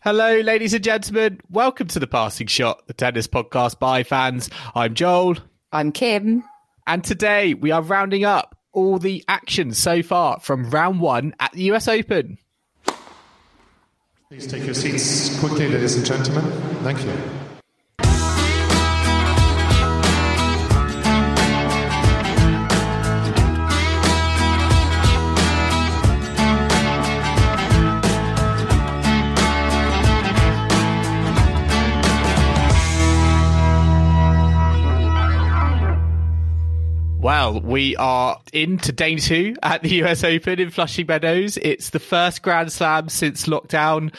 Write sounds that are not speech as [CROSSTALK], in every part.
Hello, ladies and gentlemen. Welcome to the Passing Shot, the tennis podcast by fans. I'm Joel. I'm Kim. And today we are rounding up all the action so far from round one at the US Open. Please take your seats quickly, ladies and gentlemen. Thank you. Well, we are into day two at the [LAUGHS] US Open in Flushing Meadows. It's the first Grand Slam since lockdown.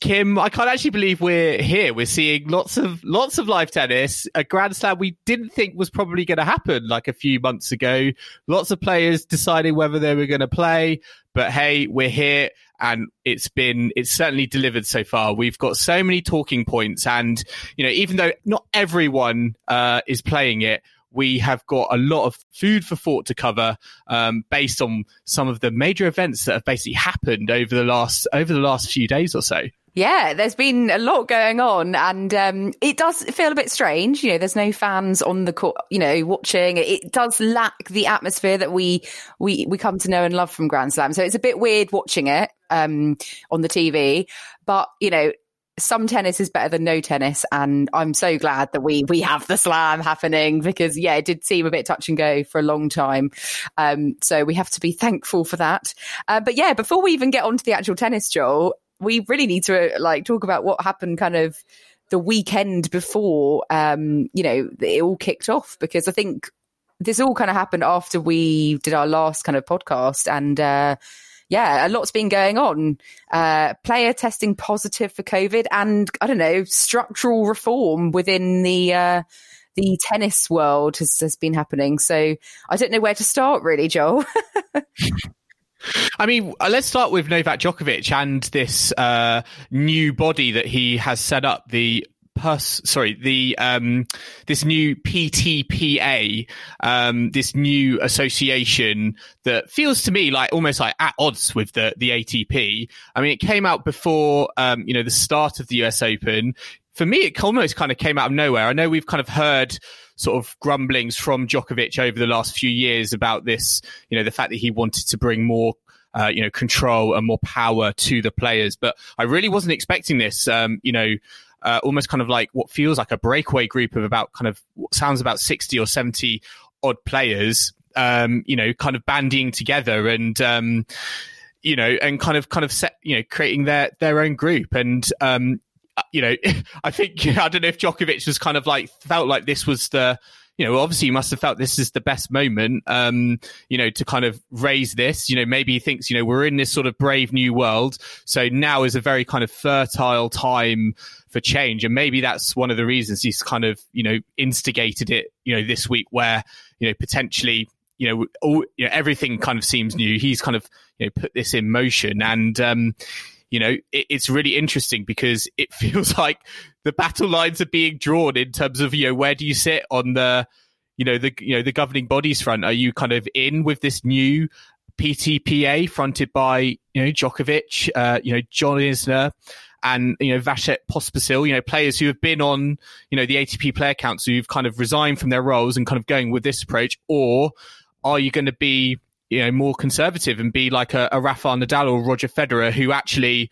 Kim, I can't actually believe we're here. We're seeing lots of lots of live tennis. A Grand Slam we didn't think was probably going to happen like a few months ago. Lots of players deciding whether they were going to play, but hey, we're here and it's been it's certainly delivered so far. We've got so many talking points, and you know, even though not everyone uh, is playing it, we have got a lot of food for thought to cover um, based on some of the major events that have basically happened over the last over the last few days or so. Yeah, there's been a lot going on, and um, it does feel a bit strange. You know, there's no fans on the court, you know, watching. It does lack the atmosphere that we we we come to know and love from Grand Slam. So it's a bit weird watching it um, on the TV. But you know, some tennis is better than no tennis and i'm so glad that we we have the slam happening because yeah it did seem a bit touch and go for a long time. Um, so we have to be thankful for that. Uh, but yeah before we even get on to the actual tennis joel we really need to like talk about what happened kind of the weekend before um, you know it all kicked off because i think this all kind of happened after we did our last kind of podcast and uh, yeah, a lot's been going on. Uh, player testing positive for COVID, and I don't know, structural reform within the uh, the tennis world has, has been happening. So I don't know where to start, really, Joel. [LAUGHS] I mean, uh, let's start with Novak Djokovic and this uh, new body that he has set up, the pers- sorry, the um, this new PTPA, um, this new association that feels to me like almost like at odds with the the ATP. I mean, it came out before um, you know the start of the US Open. For me, it almost kind of came out of nowhere. I know we've kind of heard sort of grumblings from Djokovic over the last few years about this, you know, the fact that he wanted to bring more uh, you know, control and more power to the players. But I really wasn't expecting this. Um, you know, uh, almost kind of like what feels like a breakaway group of about kind of sounds about 60 or 70 odd players, um, you know, kind of bandying together and, um, you know, and kind of, kind of set, you know, creating their, their own group. And, um, you know, I think, I don't know if Djokovic was kind of like, felt like this was the, you know, obviously you must have felt this is the best moment, um, you know, to kind of raise this. You know, maybe he thinks, you know, we're in this sort of brave new world. So now is a very kind of fertile time for change. And maybe that's one of the reasons he's kind of, you know, instigated it, you know, this week where, you know, potentially, you know, all, you know, everything kind of seems new. He's kind of, you know, put this in motion and, um, you know, it, it's really interesting because it [LAUGHS] feels like the battle lines are being drawn in terms of, you know, where do you sit on the, you know, the, you know, the governing bodies front? Are you kind of in with this new PTPA fronted by, you know, Djokovic, uh, you know, John Isner and, you know, Vasek Pospisil, you know, players who have been on, you know, the ATP player council who've kind of resigned from their roles and kind of going with this approach? Or are you going to be, you know, more conservative and be like a, a Rafael Nadal or Roger Federer who actually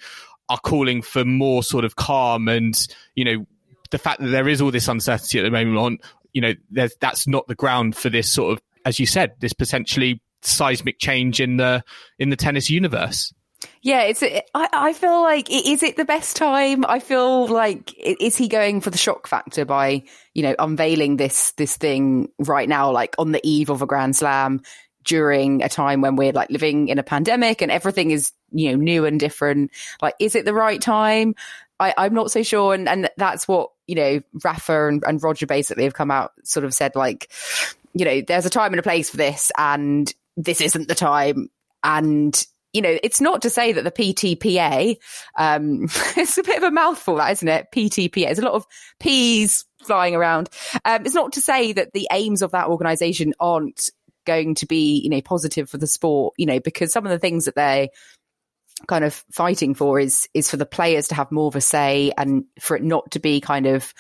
are calling for more sort of calm and, you know, the fact that there is all this uncertainty at the moment on, you know, that's not the ground for this sort of, as you said, this potentially seismic change in the in the tennis universe. Yeah, it's. I, I feel like is it the best time? I feel like is he going for the shock factor by you know unveiling this this thing right now, like on the eve of a Grand Slam? During a time when we're like living in a pandemic and everything is you know new and different like is it the right time I, i'm not so sure and and that's what you know rafa and, and roger basically have come out sort of said like you know there's a time and a place for this and this isn't the time and you know, it's not to say that the PTPA, um, [LAUGHS] it's a bit of a mouthful, that isn't it? PTPA. There's a lot of P's flying around. Um, it's not to say that the aims of that organization aren't going to be, you know, positive for the sport, you know, because some of the things that they kind of fighting for is is for the players to have more of a say and for it not to be kind of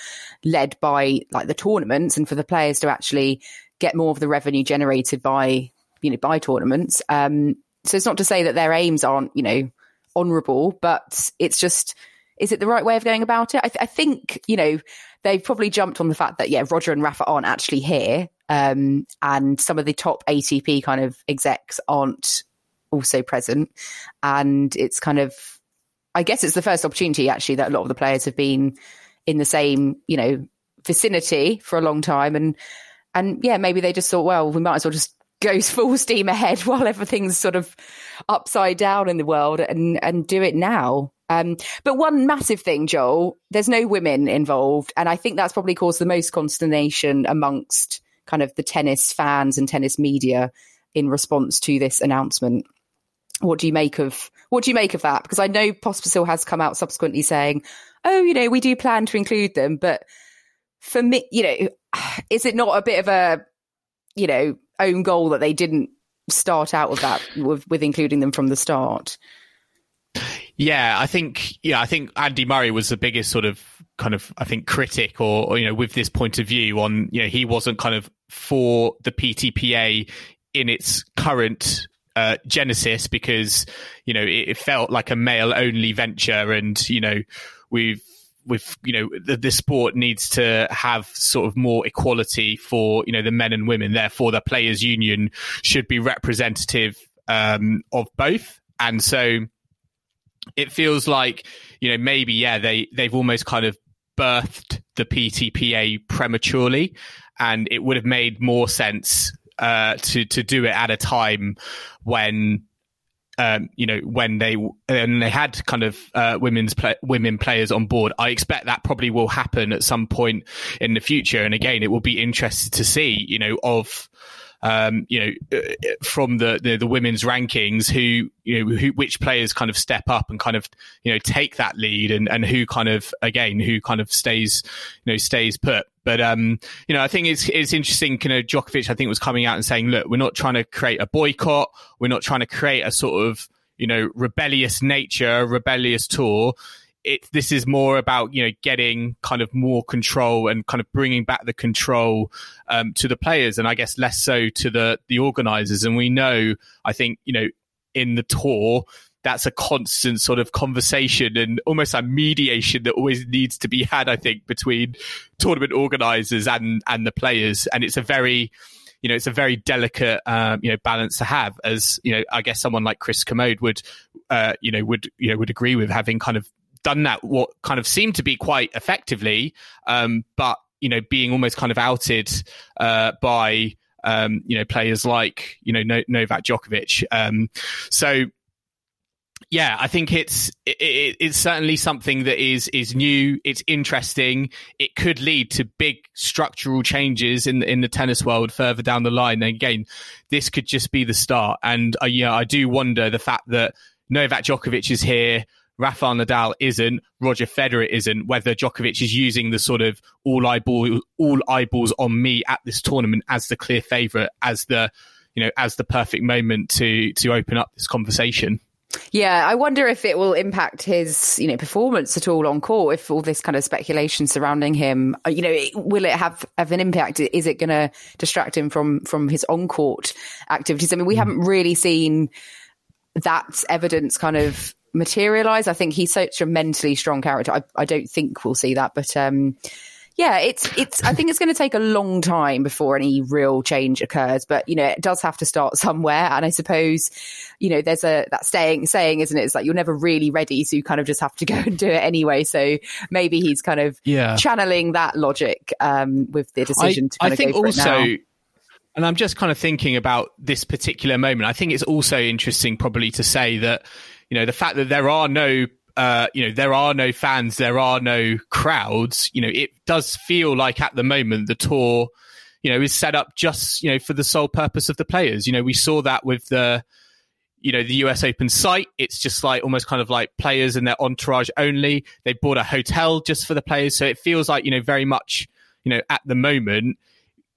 led by like the tournaments and for the players to actually get more of the revenue generated by you know by tournaments. Um so it's not to say that their aims aren't, you know, honourable, but it's just, is it the right way of going about it? I, th- I, think, you know, they've probably jumped on the fact that, yeah, Roger and Rafa aren't actually here. Um, and some of the top ATP kind of execs aren't also present. And it's kind of, I guess it's the first opportunity actually that a lot of the players have been in the same, you know, vicinity for a long time. And, and yeah, maybe they just thought, well, we might as well just goes [LAUGHS] full steam ahead while everything's sort of upside down in the world and and do it now. Um, but one massive thing, Joel, there's no women involved, and I think that's probably caused the most consternation amongst kind of the tennis fans and tennis media in response to this announcement. What do you make of what do you make of that? Because I know Pospisil has come out subsequently saying, "Oh, you know, we do plan to include them," but for me, you know, [SIGHS] is it not a bit of a you know own goal that they didn't start out with that with, with including them from the start. Yeah, I think yeah, I think Andy Murray was the biggest sort of kind of I think critic or, or, you know with this point of view on you know he wasn't kind of for the PTPA in its current uh, genesis because you know it, it felt like a male only venture and you know we've with you know the, the, sport needs to have sort of more equality for you know the men and women. Therefore the players union should be representative um, of both. And so it feels like you know maybe yeah they they've almost kind of birthed the PTPA prematurely and it would have made more sense uh, to to do it at a time when um, you know, when they and they had kind of uh, women's play, women players on board. I expect that probably will happen at some point in the future. And again, it will be interesting to see, you know, of um, you know, uh, from the, the, the women's rankings, who you know, who, which players kind of step up and kind of you know take that lead, and and who kind of again who kind of stays you know stays put. But um, you know, I think it's it's interesting. You know, Djokovic, I think, was coming out and saying, "Look, we're not trying to create a boycott. We're not trying to create a sort of you know rebellious nature, rebellious tour it this is more about you know getting kind of more control and kind of bringing back the control um, to the players and I guess less so to the the organizers and we know I think you know in the tour that's a constant sort of conversation and almost a mediation that always needs to be had I think between tournament organizers and and the players and it's a very you know, it's a very delicate, um, you know, balance to have. As you know, I guess someone like Chris Kermode would, uh, you know, would you know would agree with having kind of done that what kind of seemed to be quite effectively, um, but you know being almost kind of outed uh, by um, you know players like you know no- Novak Djokovic. Um, so yeah, I think it's it, it, it's certainly something that is is new. It's interesting. It could lead to big structural changes in in the tennis world further down the line. And again, this could just be the start. And uh, yeah, I do wonder the fact that Novak Djokovic is here. Rafael Nadal isn't, Roger Federer isn't, whether Djokovic is using the sort of all eyeball, all eyeballs on me at this tournament as the clear favourite, as the, you know, as the perfect moment to, to open up this conversation. Yeah, I wonder if it will impact his, you know, performance at all on court. If all this kind of speculation surrounding him, uh, you know, will it have have an impact? Is it going to distract him from from his on court activities? I mean, we mm. haven't really seen that evidence kind of materialize. I think he's such a mentally strong character. I, I don't think we'll see that, but um, yeah, it's it's. I think it's going to take a long time before any real change occurs. But you know, it does have to start somewhere. And I suppose, you know, there's a that saying saying, isn't it? It's like you're never really ready, so you kind of just have to go and do it anyway. So maybe he's kind of yeah. channeling that logic um, with the decision I, to. I think also And I'm just kind of thinking about this particular moment. I think it's also interesting, probably, to say that you know the fact that there are no uh, you know, there are no fans, there are no crowds. You know, it does feel like at the moment the tour, you know, is set up just, you know, for the sole purpose of the players. You know, we saw that with the, you know, the US Open site. It's just like almost kind of like players and their entourage only. They bought a hotel just for the players. So it feels like, you know, very much, you know, at the moment,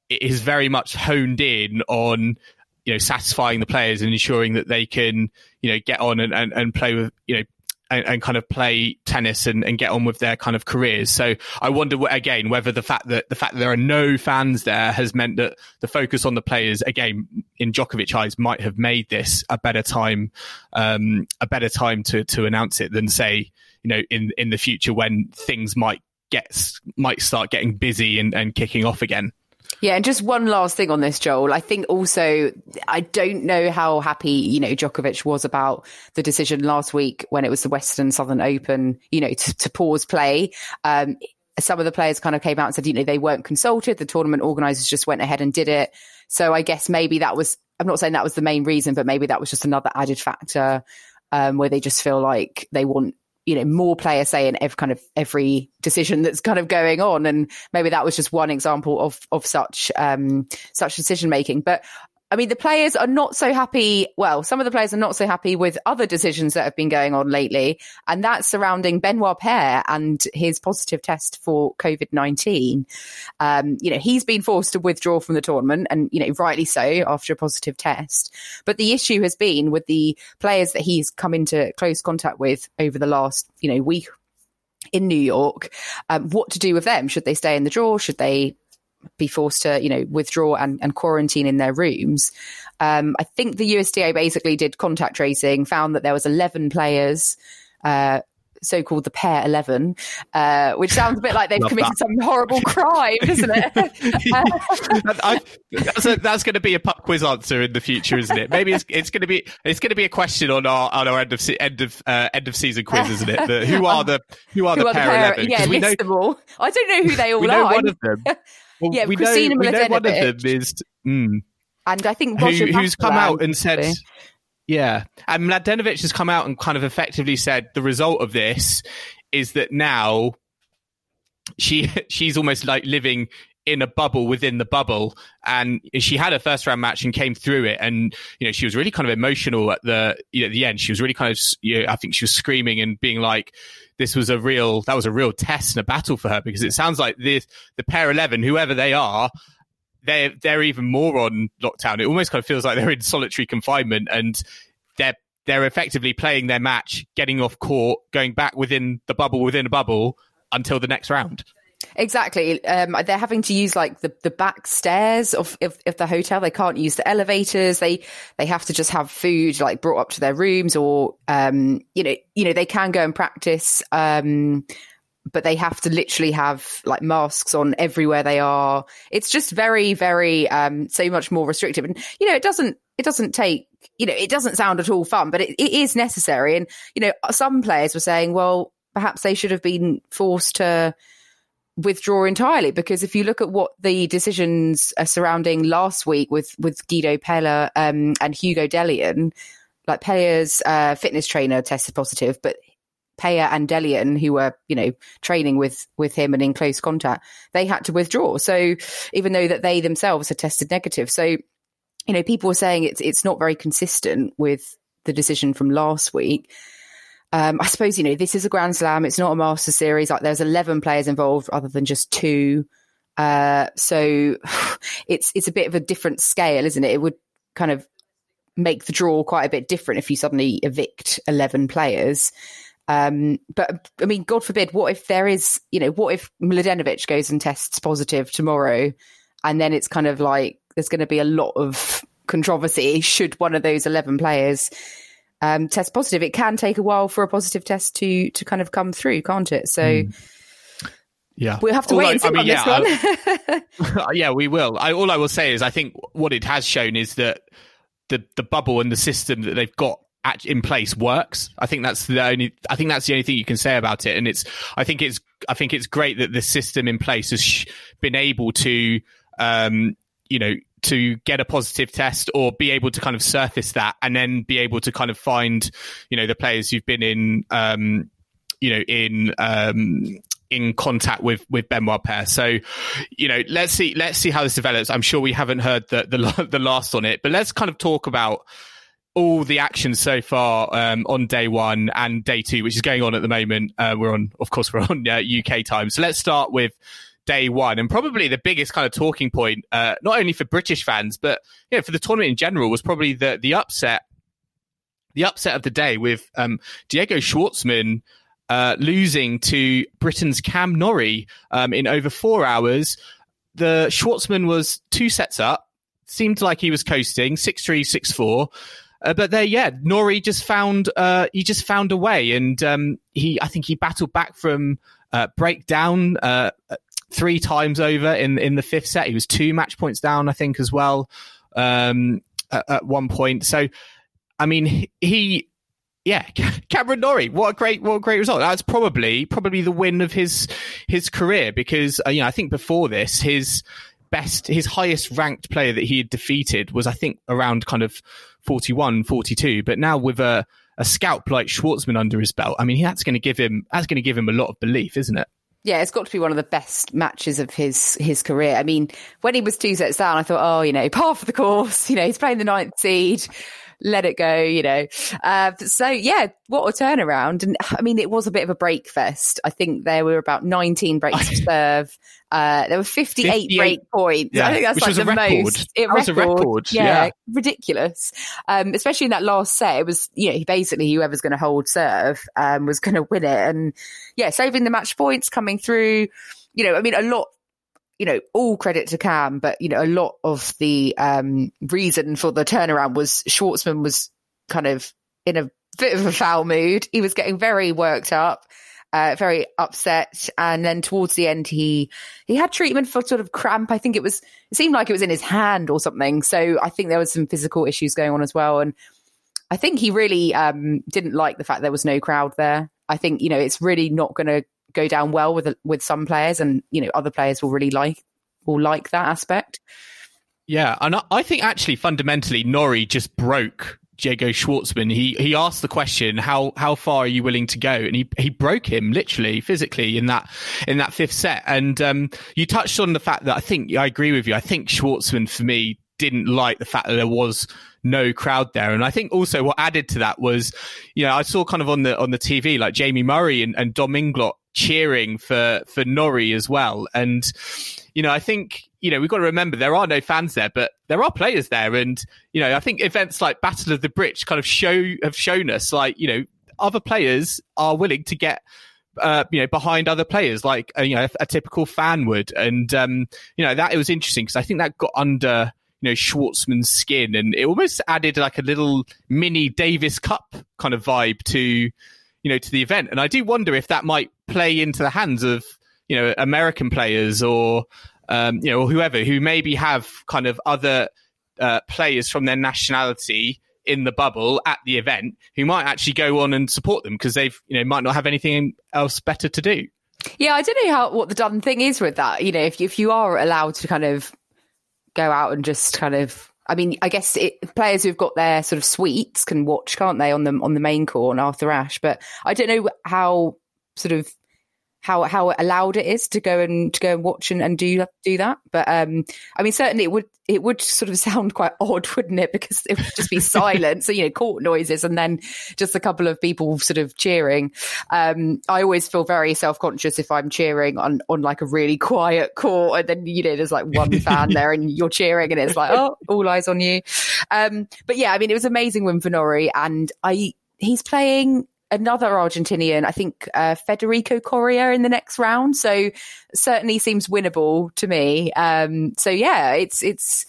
it is very much honed in on, you know, satisfying the players and ensuring that they can, you know, get on and, and, and play with, you know, and, and, kind of play tennis and, and, get on with their kind of careers. So I wonder again whether the fact that the fact that there are no fans there has meant that the focus on the players again in Djokovic eyes might have made this a better time, um, a better time to to announce it than say you know in in the future when things might get might start getting busy and, and kicking off again. Yeah, and just one last thing on this, Joel. I think also, I don't know how happy, you know, Djokovic was about the decision last week when it was the Western Southern Open, you know, to, to pause play. Um, some of the players kind of came out and said, you know, they weren't consulted. The tournament organizers just went ahead and did it. So I guess maybe that was, I'm not saying that was the main reason, but maybe that was just another added factor um, where they just feel like they want you know more player say in every kind of every decision that's kind of going on. And maybe that was just one example of of such um such decision making. But I mean, the players are not so happy. Well, some of the players are not so happy with other decisions that have been going on lately, and that's surrounding Benoit Paire and his positive test for COVID nineteen. Um, you know, he's been forced to withdraw from the tournament, and you know, rightly so after a positive test. But the issue has been with the players that he's come into close contact with over the last, you know, week in New York, um, what to do with them? Should they stay in the draw? Should they be forced to, you know, withdraw and, and quarantine in their rooms. Um, I think the USTA basically did contact tracing, found that there was 11 players, uh, so-called the Paire 11 uh, which sounds a bit like they've committed that. some horrible [LAUGHS] crime doesn't it? [LAUGHS] I, that's, that's going to be a pub quiz answer in the future isn't it? Maybe it's, it's going to be it's going to be a question on our on our end of end of uh, end of season quiz isn't it? The, who are [LAUGHS] the who are who the are Paire, the Paire 11 yeah we know, them all. I don't know who they all we know are. one of them well, yeah, we Kristina know, we know one of them is. Mm, and I think Who, who's come out and said, yeah, and Mladenovic has come out and kind of effectively said the result of this is that now she [LAUGHS] she's almost like living in a bubble within the bubble. And she had a first round match and came through it. And you know she was really kind of emotional at the you know, at the end. She was really kind of you know, I think she was screaming and being like this was a real that was a real test and a battle for her because it sounds like this the Paire 11 whoever they are they're they're even more on lockdown. It almost kind of feels like they're in solitary confinement and they're they're effectively playing their match getting off court going back within the bubble within a bubble until the next round Exactly. Um, they're having to use like the, the back stairs of, of, of, the hotel. They can't use the elevators. They, they have to just have food like brought up to their rooms or, um, you know, you know, they can go and practice. Um, but they have to literally have like masks on everywhere they are. It's just very, very, um, so much more restrictive. And, you know, it doesn't, it doesn't take, you know, it doesn't sound at all fun, but it, it is necessary. And, you know, some players were saying, well, perhaps they should have been forced to, withdraw entirely because if you look at what the decisions are surrounding last week with with Guido Pella um, and Hugo Dellien, like Pella's uh, fitness trainer tested positive, but Pella and Dellien, who were you know training with with him and in close contact, they had to withdraw. So even though that they themselves had tested negative, so you know people were saying it's it's not very consistent with the decision from last week. Um, I suppose, you know, this is a Grand Slam. It's not a Master Series. Like there's 11 players involved rather than just two. Uh, so [SIGHS] it's, it's a bit of a different scale, isn't it? It would kind of make the draw quite a bit different if you suddenly evict 11 players. Um, but I mean, God forbid, what if there is, you know, what if Mladenovic goes and tests positive tomorrow and then it's kind of like there's going to be a lot of controversy [LAUGHS] should one of those 11 players um, test positive. It can take a while for a positive test to to kind of come through, can't it? So. Mm. Yeah, we'll have to wait and see I mean, on yeah, this one. [LAUGHS] yeah, we will. I, all I will say is, I think what it has shown is that the the bubble and the system that they've got at, in place works. I think that's the only. I think that's the only thing you can say about it. And it's. I think it's. I think it's great that the system in place has sh- been able to um, you know, to get a positive test or be able to kind of surface that and then be able to kind of find, you know, the players who've been in, um, you know, in, um, in contact with with Benoit Paire. So, you know, let's see let's see how this develops. I'm sure we haven't heard the the, [LAUGHS] the last on it, but let's kind of talk about all the action so far um, on day one and day two, which is going on at the moment. Uh, we're on, of course, we're on uh, UK time. So let's start with day one. And probably the biggest kind of talking point, uh, not only for British fans, but you know, for the tournament in general, was probably the the upset, the upset of the day with um, Diego Schwartzman uh, losing to Britain's Cam Norrie um, in over four hours. The Schwartzman was two sets up, seemed like he was coasting six three six four. Uh, but there, yeah, Norrie just found uh, he just found a way, and um, he I think he battled back from uh, breakdown uh, three times over in in the fifth set. He was two match points down, I think, as well um, at, at, one point. So, I mean, he. Yeah, [LAUGHS] Cameron Norrie, what a great, what a great result. That's probably, probably the win of his, his career because, uh, you know, I think before this, his best, his highest ranked player that he had defeated was, I think, around kind of 41, 42. But now with a, a scalp like Schwartzman under his belt, I mean, that's going to give him, that's going to give him a lot of belief, isn't it? Yeah, it's got to be one of the best matches of his his career. I mean, when he was two sets down, I thought, oh, you know, [LAUGHS] par for the course. You know, he's playing the ninth seed. Let it go, you know. Uh, so yeah, what a turnaround! And I mean, it was a bit of a break fest. I think there were about nineteen breaks of [LAUGHS] serve. Uh, there were 58, 58 break points. Yeah, I think that's like the most. It that was a record. Yeah, yeah. ridiculous. Um, especially in that last set, it was, you know, basically whoever's going to hold serve, um, was going to win it. And yeah, saving the match points coming through, you know, I mean, a lot, you know, all credit to Cam, but you know, a lot of the, um, reason for the turnaround was Schwartzman was kind of in a bit of a foul mood. He was getting very worked up uh, very upset. And then towards the end, he he had treatment for sort of cramp. I think it was it seemed like it was in his hand or something. So I think there was some physical issues going on as well. And I think he really um, didn't like the fact there was no crowd there. I think you know it's really not going to go down well with with some players, and you know other players will really like will like that aspect. Yeah, and I think actually fundamentally Norrie just broke Diego Schwartzman, he he asked the question, "How how far are you willing to go?" And he he broke him literally, physically in that in that fifth set. And um, you touched on the fact that I think I agree with you. I think Schwartzman for me didn't like the fact that there was no crowd there. And I think also what added to that was, you know, I saw kind of on the on the TV like Jamie Murray and, and Dom Inglot cheering for for Norrie as well. And you know, I think you know, we've got to remember there are no fans there, but there are players there. And, you know, I think events like Battle of the Bridge kind of show, have shown us like, you know, other players are willing to get, uh, you know, behind other players like, uh, you know, a, a, typical fan would. And, um, you know, that it was interesting because I think that got under, you know, Schwartzman's skin and it almost added like a little mini Davis Cup kind of vibe to, you know, to the event. And I do wonder if that might play into the hands of, you know, American players or, um, you know, or whoever who maybe have kind of other uh, players from their nationality in the bubble at the event who might actually go on and support them because they've, you know, might not have anything else better to do. Yeah, I don't know how what the done thing is with that. You know, if if you are allowed to kind of go out and just kind of I mean, I guess it, players who've got their sort of suites can watch, can't they, on the on the main court and Arthur Ashe? But I don't know how sort of how how allowed it is to go and to go and watch and, and do do that. But um, I mean, certainly it would it would sort of [LAUGHS] sound quite odd, wouldn't it? Because it would just be [LAUGHS] silent, so you know, court noises, and then just a couple of people sort of cheering. Um, I always feel very self conscious if I'm cheering on on like a really quiet court, and then you know there's like one [LAUGHS] fan there, and you're cheering, and it's like oh, all eyes on you. Um, but yeah, I mean, it was amazing win for Norrie, and I he's playing another Argentinian, I think uh, Federico Coria in the next round. So certainly seems winnable to me. Um, so yeah, it's it's.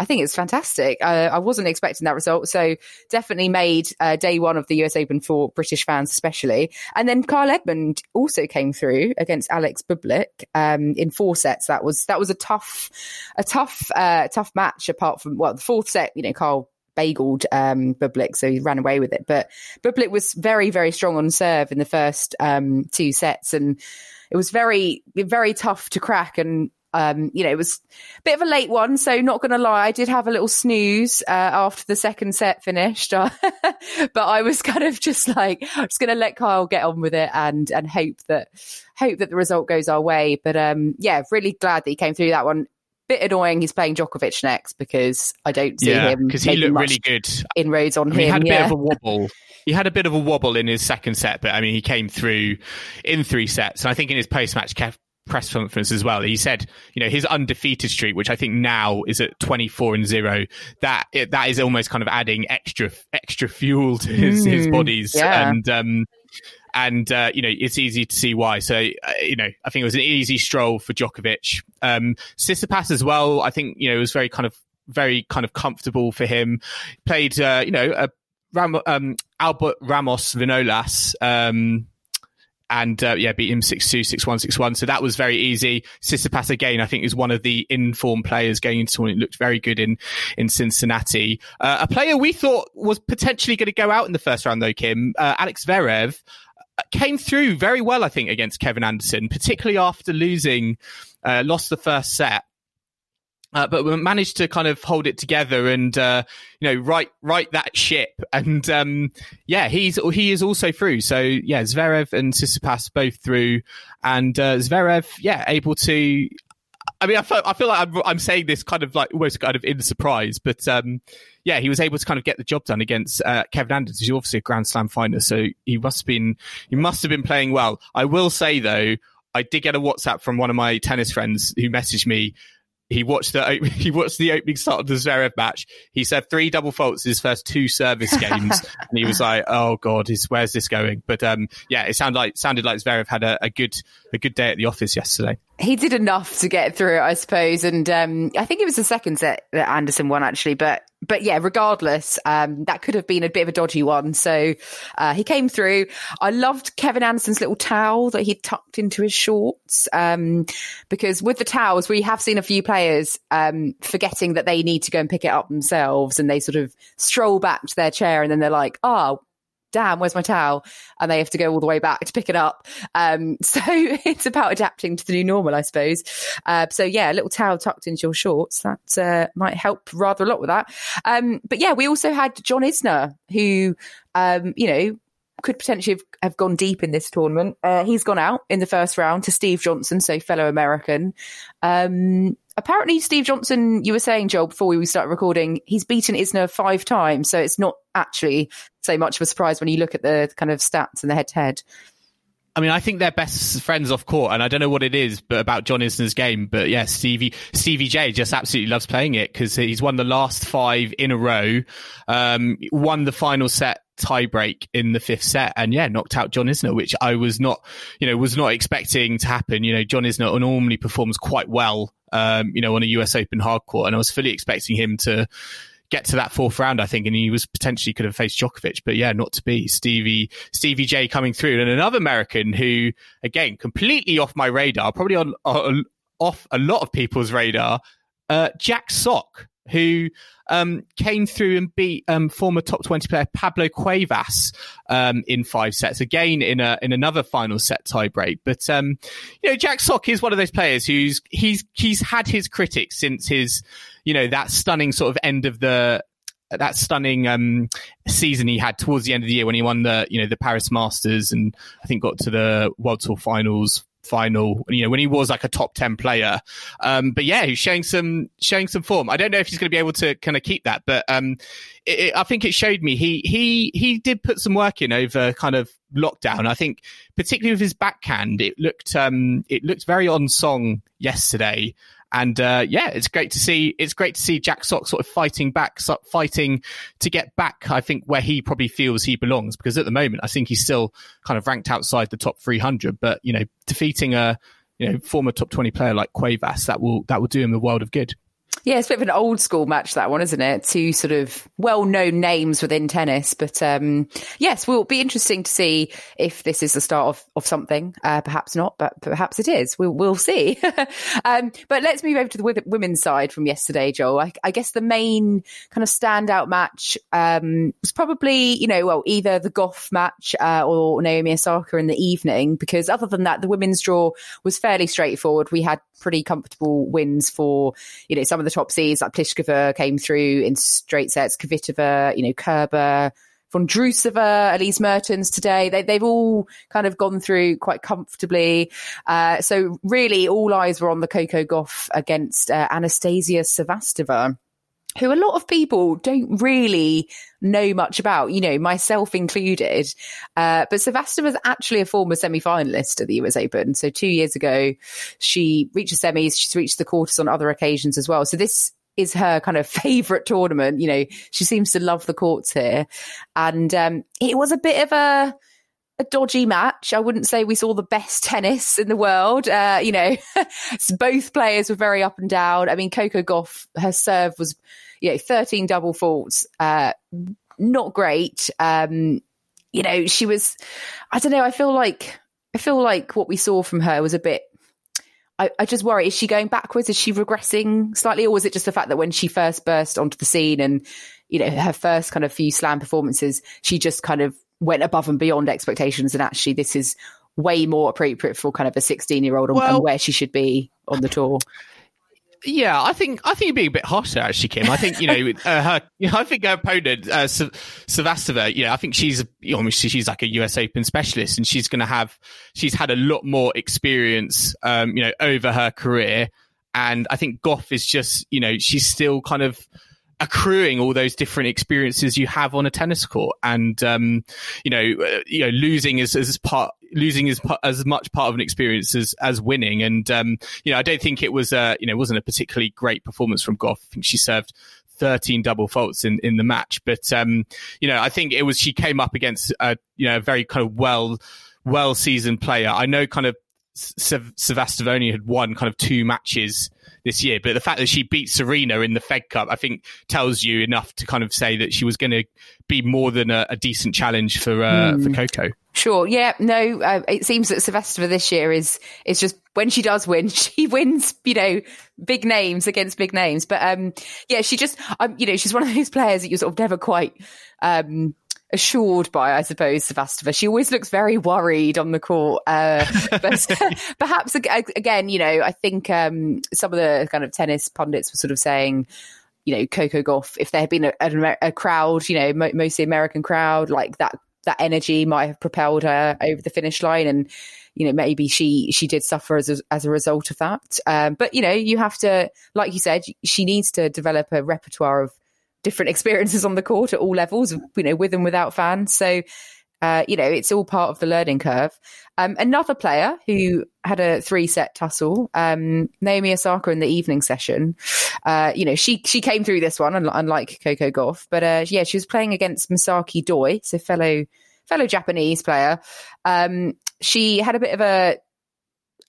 I think it's fantastic. Uh, I wasn't expecting that result, so definitely made uh, day one of the US Open for British fans, especially. And then Kyle Edmund also came through against Alex Bublik um, in four sets. That was that was a tough, a tough, uh, tough match. Apart from well, the fourth set, you know, Kyle bageled um, Bublik, so he ran away with it. But Bublik was very, very strong on serve in the first um, two sets, and it was very, very tough to crack. And um, you know, it was a bit of a late one. So not going to lie, I did have a little snooze uh, after the second set finished, [LAUGHS] but I was kind of just like, I'm just going to let Kyle get on with it and and hope that hope that the result goes our way. But um, yeah, really glad that he came through that one. Bit annoying. He's playing Djokovic next because I don't see yeah, him because he looked really good. Inroads on I mean, him. He had a yeah. bit of a wobble. He had a bit of a wobble in his second set, but I mean, he came through in three sets. And I think in his post-match press conference as well. He said, you know, his undefeated streak, which I think now is at 24 and zero, that it, that is almost kind of adding extra extra fuel to his mm, his bodies yeah. and um and uh, you know it's easy to see why. So uh, you know I think it was an easy stroll for Djokovic. Um, Tsitsipas as well. I think you know it was very kind of very kind of comfortable for him. Played uh, you know a Ram- um, Albert Ramos Vinolas. Um, and uh, yeah, beat him 6-2, 6-1, 6-1. So that was very easy. Tsitsipas again, I think is one of the informed players going into it. Looked very good in in Cincinnati. Uh, a player we thought was potentially going to go out in the first round, though, Kim uh, Alex Zverev uh, came through very well, I think, against Kevin Anderson, particularly after losing, uh, lost the first set. Uh, but we managed to kind of hold it together and uh, you know right right that ship. And um, yeah he's he is also through. So yeah Zverev and Tsitsipas both through. And uh, Zverev yeah able to I mean I feel, I feel like I'm, I'm saying this kind of like almost kind of in surprise but um, yeah he was able to kind of get the job done against uh, Kevin Anderson who's obviously a Grand Slam finalist so he must have been he must have been playing well. I will say though I did get a WhatsApp from one of my tennis friends who messaged me he watched the [LAUGHS] he watched the opening start of the Zverev match. He said three double faults his first two service games, [LAUGHS] and he was like, "Oh God, is where's this going?" But um, yeah, it sounded like sounded like Zverev had a, a good a good day at the office yesterday he did enough to get through it, I suppose. And um, I think it was the second set that Anderson won, actually. But but yeah, regardless, um, that could have been a bit of a dodgy one. So uh, he came through. I loved Kevin Anderson's little towel that he tucked into his shorts um, because with the towels, we have seen a few players um, forgetting that they need to go and pick it up themselves, and they sort of stroll back to their chair, and then they're like, "Oh, damn, where's my towel? And they have to go all the way back to pick it up. Um, [LAUGHS] so it's about adapting to the new normal, I suppose. Uh, so yeah, a little towel tucked into your shorts, that uh, might help rather a lot with that. Um, but yeah, we also had John Isner, who, um, you know, could potentially have, have, gone deep in this tournament. Uh, he's gone out in the first round to Steve Johnson, so fellow American. Um, apparently Steve Johnson, you were saying, Joel, before we started recording, he's beaten Isner five times. So it's not actually so much of a surprise when you look at the kind of stats and the head to head. I mean, I think they're best friends off court, and I don't know what it is, but about John Isner's game. But yeah, Stevie Stevie J just absolutely loves playing it because he's won the last five in a row, um, won the final set tiebreak in the fifth set, and yeah, knocked out John Isner, which I was not, you know, was not expecting to happen. You know, John Isner normally performs quite well, um, you know, on a US Open hard court, and I was fully expecting him to get to that fourth round, I think, and he was potentially could have faced Djokovic, but yeah, not to be. Stevie Stevie J coming through, and another American who, again, completely off my radar, probably on, on off a lot of people's radar, uh, Jack Sock, who um, came through and beat um, former top 20 player Pablo Cuevas um, in five sets, again in a in another final set tiebreak. But um, you know, Jack Sock is one of those players who's he's he's had his critics since his you know that stunning sort of end of the that stunning um, season he had towards the end of the year when he won the you know the Paris Masters and I think got to the World Tour Finals final, you know, when he was like a top 10 player. Um, but yeah, he's showing some, showing some form. I don't know if he's going to be able to kind of keep that, but, um, it, it, I think it showed me he, he, he did put some work in over kind of lockdown. I think particularly with his backhand, it looked, um, it looked very on song yesterday. And uh, yeah, it's great to see. It's great to see Jack Sock sort of fighting back, fighting to get back. I think where he probably feels he belongs, because at the moment I think he's still kind of ranked outside the top 300. But you know, defeating a you know former top 20 player like Cuevas, that will that will do him a world of good. Yeah, it's a bit of an old school match, that one, isn't it? Two sort of well known names within tennis. But um, yes, will be interesting to see if this is the start of, of something. Uh, perhaps not, but perhaps it is. We'll, we'll see. [LAUGHS] um, but let's move over to the women's side from yesterday, Joel. I, I guess the main kind of standout match um, was probably, you know, well, either the Gauff match uh, or Naomi Osaka in the evening, because other than that, the women's draw was fairly straightforward. We had pretty comfortable wins for, you know, some of the top seeds like Pliskova came through in straight sets, Kvitova, you know, Kerber, Vondrousova, Elise Mertens today. They, have all kind of gone through quite comfortably. Uh, so really all eyes were on the Coco Gauff against uh, Anastasia Sevastova who a lot of people don't really know much about, you know, myself included. Uh, but Sevastova was actually a former semi-finalist at the US Open. So two years ago, she reached the semis. She's reached the quarters on other occasions as well. So this is her kind of [LAUGHS] favorite tournament. You know, she seems to love the courts here. And um, it was a bit of a, a dodgy match. I wouldn't say we saw the best [LAUGHS] tennis in the world. Uh, you know, [LAUGHS] both players were very up and down. I mean, Coco Gauff, her serve was, you know, 13 double faults, uh, not great. Um, you know, she was, I don't know, I feel like, I feel like what we saw from her was a bit, I, I just worry, is she going backwards? Is she regressing slightly? Or was it just the fact that when she first burst onto the scene and, you know, her first kind of few slam performances, she just kind of went above and beyond expectations and actually this is way more appropriate for kind of a 16 year old well, and where she should be on the tour. Yeah, I think I think you're being a bit harsher, actually, Kim. I think you know [LAUGHS] uh, her. You know, I think her opponent, uh, Sevastova. You know, I think she's you know, she's like a US Open specialist, and she's going to have she's had a lot more experience, um, you know, over her career. And I think Gauff is just you know she's still kind of accruing all those different experiences you have on a tennis court. And um, you know uh, you know losing is as part losing is as much part of an experience as as winning. And um, you know I don't think it was a you know wasn't a particularly great performance from Gauff I think she served 13 double faults in, in the match. But um, you know I think it was she came up against a you know a very kind of well well seasoned player. I know kind of Sevastova had won kind of two matches this year. But the fact that she beat Serena in the Fed Cup, I think, tells you enough to kind of say that she was going to be more than a, a decent challenge for uh, mm. for Coco. Sure. Yeah. No. Uh, it seems that Sevastova this year is is just when she does win, [LAUGHS] she wins. You know, big names against big names. But um, yeah, she just um, you know, she's one of those players that you sort of never quite um assured by, I suppose, Sevastova. She always looks very worried on the court. Uh, but [LAUGHS] perhaps again, you know, I think um, some of the kind of tennis pundits were sort of saying, you know, Coco Gauff, if there had been a, a, a crowd, you know, mo- mostly American crowd, like that, that energy might have propelled her over the finish line and, you know, maybe she she did suffer as a, as a result of that. Um, but you know, you have to, like you said, she needs to develop a repertoire of different [LAUGHS] experiences on the court at all levels, you know, with and without fans. So, uh, you know, it's all part of the learning curve. Um, another player who had a three set tussle, um, Naomi Osaka in the evening session. Uh, you know, she she came through this one, unlike Coco Gauff, but uh, yeah, she was playing against Misaki Doi, so fellow fellow Japanese player. Um, she had a bit of a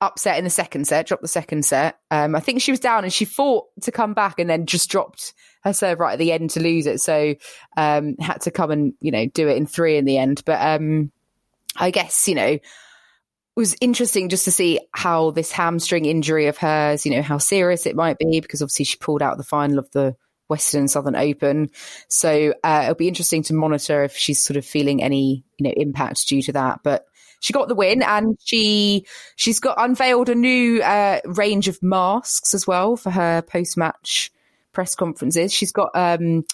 upset in the second set, dropped the second set. Um, I think she was down and she fought to come back and then just dropped her serve right at the end to lose it. So um, had to come and you know do it in three in the end. But um, I guess you know it was interesting just to see how this hamstring injury of hers, you know, how serious it might be because obviously she pulled out the final of the Western and Southern Open. So uh, it'll be interesting to monitor if she's sort of feeling any you know impact due to that. But she got the win and she she's got unveiled a new uh, range of masks as well for her post match press conferences. She's got um,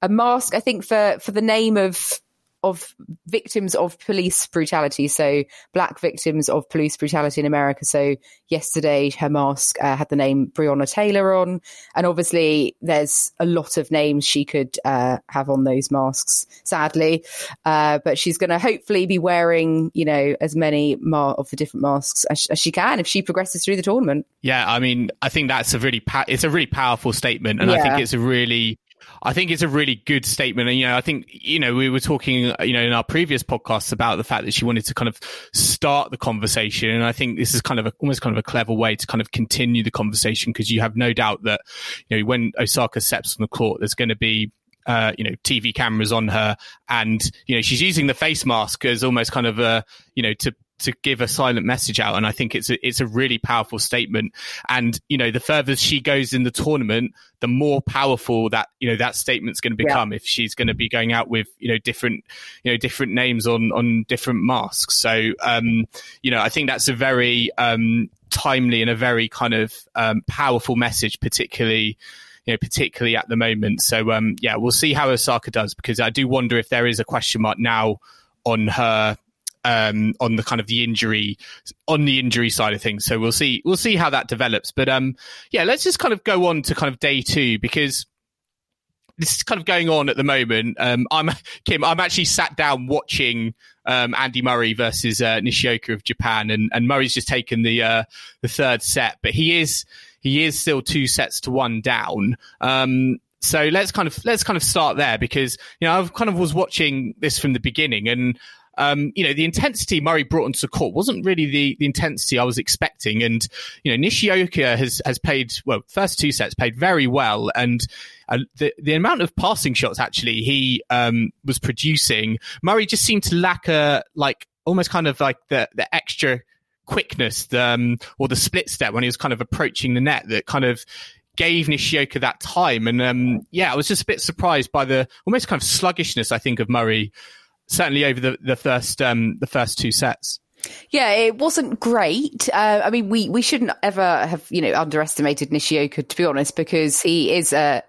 a mask, I think, for for the name of of victims of police brutality. So black victims of police brutality in America. So yesterday, her mask uh, had the name Breonna Taylor on, and obviously there's a lot of names she could uh, have on those masks. Sadly, uh, but she's going to hopefully be wearing, you know, as many ma- of the different masks as, as, she can if she progresses through the tournament. Yeah, I mean, I think that's a really pa- it's a really powerful statement, and yeah. I think it's a really I think it's a really good statement. And, you know, I think, you know, we were talking, you know, in our previous podcasts about the fact that she wanted to kind of start the conversation. And I think this is kind of a, almost kind of a clever way to kind of continue the conversation because you have no doubt that, you know, when Osaka steps on the court, there's going to be uh, you know, TV cameras on her, and you know she's using the face mask as almost kind of a, you know, to to give a silent message out. And I think it's a, it's a really powerful statement. And, you know, the further she goes in the tournament, the more powerful that, you know, that statement's going to become yeah. if she's going to be going out with, you know, different, you know, different names on, on different masks. So, um, you know, I think that's a very, um, timely and a very kind of, um, powerful message, particularly, you know, particularly at the moment. So, um, yeah, we'll see how Osaka does because I do wonder if there is a question mark now on her um, on the kind of the injury on the injury side of things. So we'll see we'll see how that develops. But um, yeah, let's just kind of go on to kind of day two because this is kind of going on at the moment. Um, I'm [LAUGHS] Kim. I'm actually sat down watching um, Andy Murray versus uh, Nishioka of Japan, and, and Murray's just taken the uh, the third set, but he is he is still two sets to one down. Um, so let's kind of let's kind of start there because you know I've kind of was watching this from the beginning, and um, you know, the intensity Murray brought onto court wasn't really the, the intensity I was expecting. And, you know, Nishioka has, has played, well, first two sets played very well. And, uh, the the amount of passing shots actually he um, was producing, Murray just seemed to lack a like almost kind of like the the extra quickness, the, um, or the split step when he was kind of approaching the net that kind of gave Nishioka that time. And um, yeah, I was just a bit surprised by the almost kind of sluggishness I think of Murray certainly over the the first um, the first two sets. Yeah, it wasn't great. Uh, I mean, we we shouldn't ever have you know underestimated Nishioka to be honest, because he is a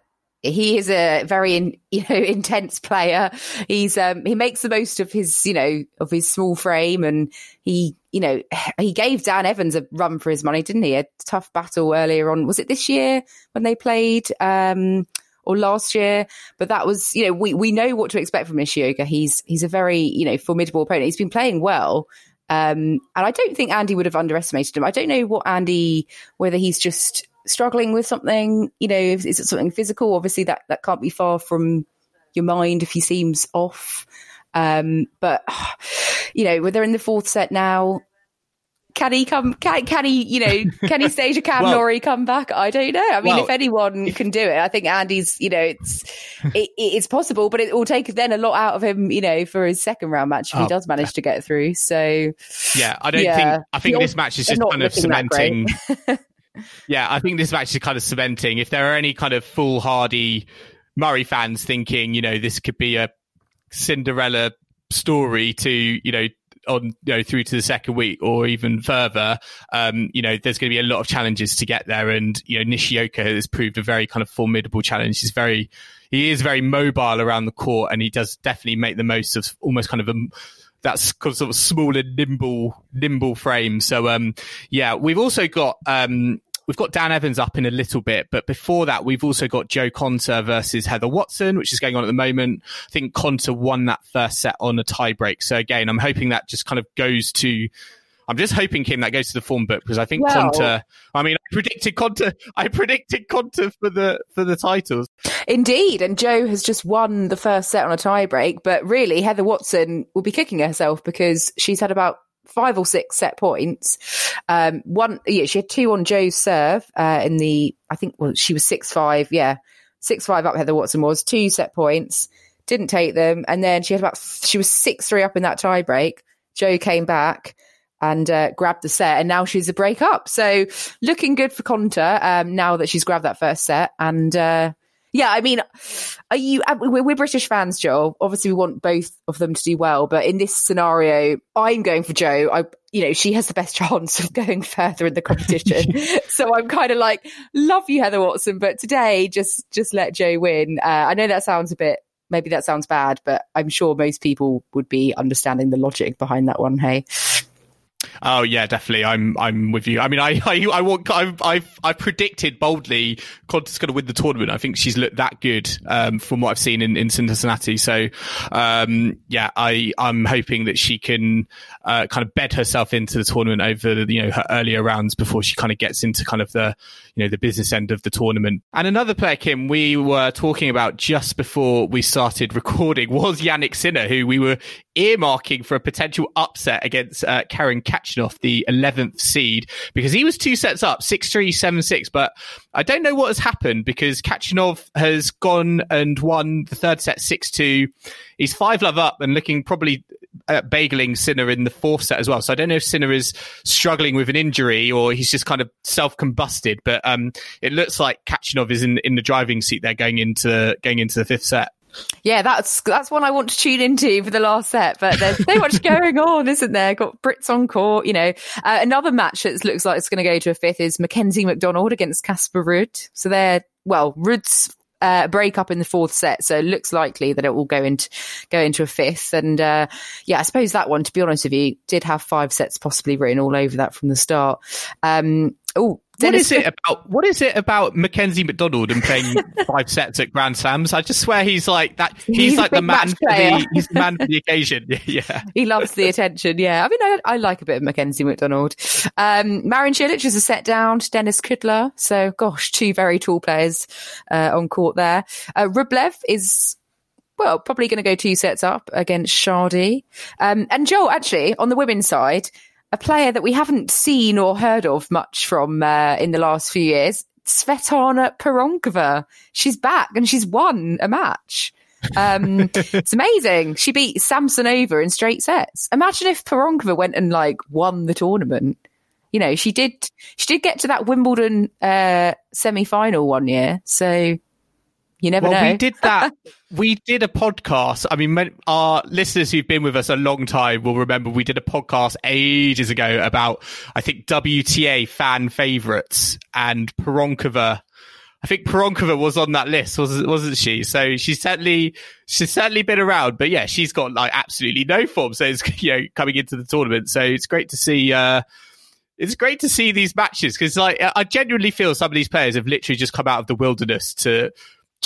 he is a very in, [LAUGHS] you know intense player. He's um, he makes the most of his you know of his small frame, and he you know [SIGHS] he gave Dan Evans a run for his money, didn't he? A tough battle earlier on. Was it this year when they played? Um, or last year. But that was, you know, we, we know what to expect from Nishioka. He's, he's a very, you know, formidable opponent. He's been playing well. Um, and I don't think Andy would have underestimated him. I don't know what Andy, whether he's just struggling with something, you know, is, is it something physical? Obviously that, that can't be far from your mind if he seems off. Um, but, [SIGHS] you know, they're in the fourth set now can he come? Can, can he, you know, can he stage a Cam [LAUGHS] well, Norrie comeback? I don't know. I mean, well, if anyone can do it, I think Andy's, you know, it's [LAUGHS] it, it's possible, but it will take then a lot out of him, you know, for his second round match if oh, he does manage to get through. So, yeah, I don't yeah, think. I think this match is just kind of cementing. [LAUGHS] yeah, I think this match is kind of cementing. If there are any kind of foolhardy Murray fans thinking, you know, this could be a Cinderella story to, you know, on you know through to the second week or even further, um, you know, there's going to be a lot of challenges to get there. And you know, Nishioka has proved a very kind of formidable challenge. He's very, he is very mobile around the court, and he does definitely make the most of almost kind of a that's sort of small and nimble, nimble frame. So, um, yeah, we've also got, um, we've got Dan Evans up in a little bit, but before that, we've also got Jo Konta versus Heather Watson, which is going on at the moment. I think Konta won that first set on a tiebreak. So again, I'm hoping that just kind of goes to I'm just hoping, Kim, that goes to the form book because I think well, Konta. I mean, I predicted Konta. I predicted Konta for the for the titles. Indeed, and Joe has just won the first set on a tiebreak. But really, Heather Watson will be kicking herself because she's had about five or six set points. Um, one, yeah, she had two on Jo's serve uh, in the, I think, well, she was six five, yeah, six five up. Heather Watson was two set points, didn't take them, and then she had about she was six three up in that tie break. Jo came back and uh, grabbed the set, and now she's a break up. So looking good for Konta um, now that she's grabbed that first set, and uh, yeah, I mean, are you? We're, we're, British fans, Joel. Obviously, we want both of them to do well, but in this scenario, I'm going for Jo. I, you know, she has the best [LAUGHS] chance of going further in the competition. [LAUGHS] so I'm kind of like, love you, Heather Watson, but today, just just let Jo win. Uh, I know that sounds a bit. Maybe that sounds bad, but I'm sure most people would be understanding the logic behind that one. Hey. Oh yeah, definitely. I'm I'm with you. I mean, I [LAUGHS] I, I want I've I've, I've predicted boldly Konta's going to win the tournament. I think she's looked that good um, from what I've seen in, in Cincinnati. So um, yeah, I I'm hoping that she can uh, kind of bed herself into the tournament over you know her earlier rounds before she kind of gets into kind of the you know the business end of the tournament. And another player, Kim, we were talking about just before we started recording was Jannik Sinner, who we were earmarking for a potential upset against uh, Karen Khachanov, the 11th seed, because he was two sets up, 6-3, 7-6. But I don't know what has happened because Khachanov has gone and won the third set 6-2. He's five love up and looking probably uh, bageling Sinner in the fourth set as well. So I don't know if Sinner is struggling with an injury or he's just kind of self combusted. But um, it looks like Khachanov is in in the driving seat there going into going into the fifth set. Yeah, that's that's one I want to tune into for the last set. But there's so much [LAUGHS] going on, isn't there? Got Brits on court, you know. Uh, another match that looks like it's going to go to a fifth is Mackenzie McDonald against Casper Ruud. So they're well, Ruud's uh, break up in the fourth set, so it looks likely that it will go into go into a fifth. And uh, yeah, I suppose that one, to be honest with you, did have five sets possibly written all over that from the start. Um, oh, what is it about? What is it about Mackenzie McDonald and playing [LAUGHS] five sets at Grand Slams? I just swear he's like that. He's, he's like the man for the. He's the man for the [LAUGHS] occasion. [LAUGHS] yeah, he loves the attention. Yeah, I mean, I, I like a bit of Mackenzie McDonald. Um, Marin Cilic is a set down to Denis Kudla. So, gosh, two very tall players uh, on court there. Uh, Rublev is well, probably going to go two sets up against Chardy. Um, and Joel, actually, on the women's side, a player that we haven't seen or heard of much from uh, in the last few years, Svetlana Pironkova. She's back and she's won a match. Um, [LAUGHS] it's amazing. She beat Samsonova in straight sets. Imagine if Pironkova went and like won the tournament. You know, she did. She did get to that Wimbledon uh, semi-final one year. So you never well, know. We did that. [LAUGHS] we did a podcast. I mean, our listeners who've been with us a long time will remember we did a podcast ages ago about, I think, WTA fan favorites and Pironkova. I think Pironkova was on that list, wasn't, wasn't she? So she's certainly, she's certainly been around, but yeah, she's got like absolutely no form. So it's, [LAUGHS] you know, coming into the tournament. So it's great to see, uh, it's great to see these matches because like I genuinely feel some of these players have literally just come out of the wilderness to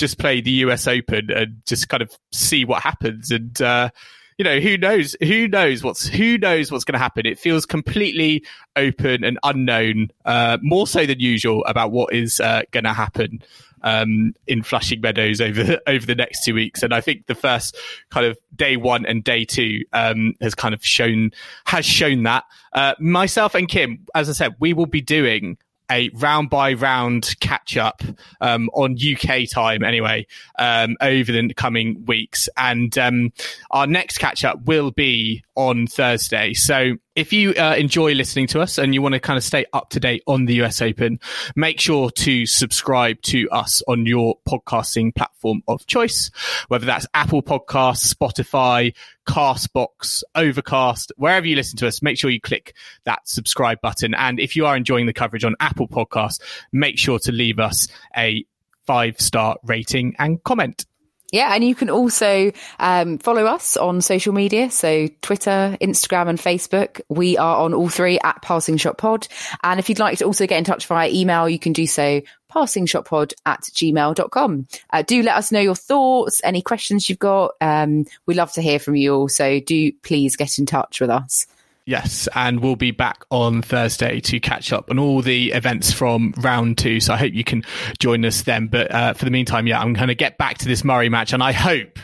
just play the US Open and just kind of see what happens. And uh, you know, who knows? Who knows what's who knows what's going to happen? It feels completely open and unknown, uh, more so than usual about what is uh, going to happen um, in Flushing Meadows over [LAUGHS] over the next two weeks. And I think the first kind of day one and day two um, has kind of shown has shown that. Uh, myself and Kim, as I said, we will be doing a round by round catch up um, on UK time anyway um, over the coming weeks. And um, our next catch up will be on Thursday. So if you uh, enjoy listening to us and you want to kind of stay up to date on the US Open, make sure to subscribe to us on your podcasting platform of choice, whether that's Apple Podcasts, Spotify, Castbox, Overcast, wherever you listen to us, make sure you click that subscribe button. And if you are enjoying the coverage on Apple Podcasts, make sure to leave us a five star rating and comment. Yeah, and you can also um, follow us on social media. So Twitter, Instagram, and Facebook. We are on all three at Passing Shot Pod. And if you'd like to also get in touch via email, you can do so passingshotpod at gmail.com. Uh, do let us know your thoughts, any questions you've got. Um, we love to hear from you all. So do please get in touch with us. Yes, and we'll be back on Thursday to catch up on all the events from round two. So I hope you can join us then. But uh, for the meantime, yeah, I'm going to get back to this Murray match, and I hope,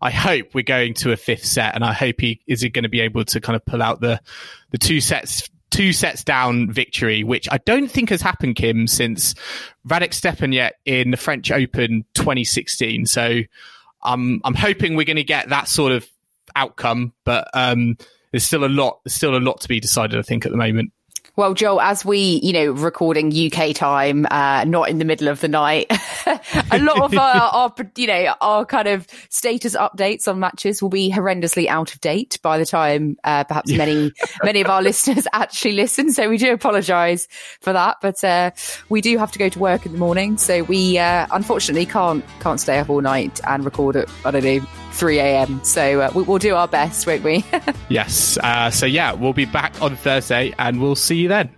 I hope we're going to a fifth set, and I hope he is going to be able to kind of pull out the the two sets. Two sets down victory, which I don't think has happened, Kim, since Radek Stepanek in the French Open 2016. So I'm I'm hoping we're going to get that sort of outcome, but um, there's still a lot, there's still a lot to be decided. I think at the moment. Well, Joel, as we, you know, recording UK time, uh, not in the middle of the night, [LAUGHS] a lot of our, [LAUGHS] our, you know, our kind of status updates on matches will be horrendously out of date by the time, uh, perhaps many, many of our [LAUGHS] listeners actually listen. So we do apologise for that, but, uh, we do have to go to work in the morning. So we, uh, unfortunately can't, can't stay up all night and record at, I don't know, 3 a.m. So uh, we, will do our best, won't we? [LAUGHS] yes. Uh, so yeah, we'll be back on Thursday and we'll see you then.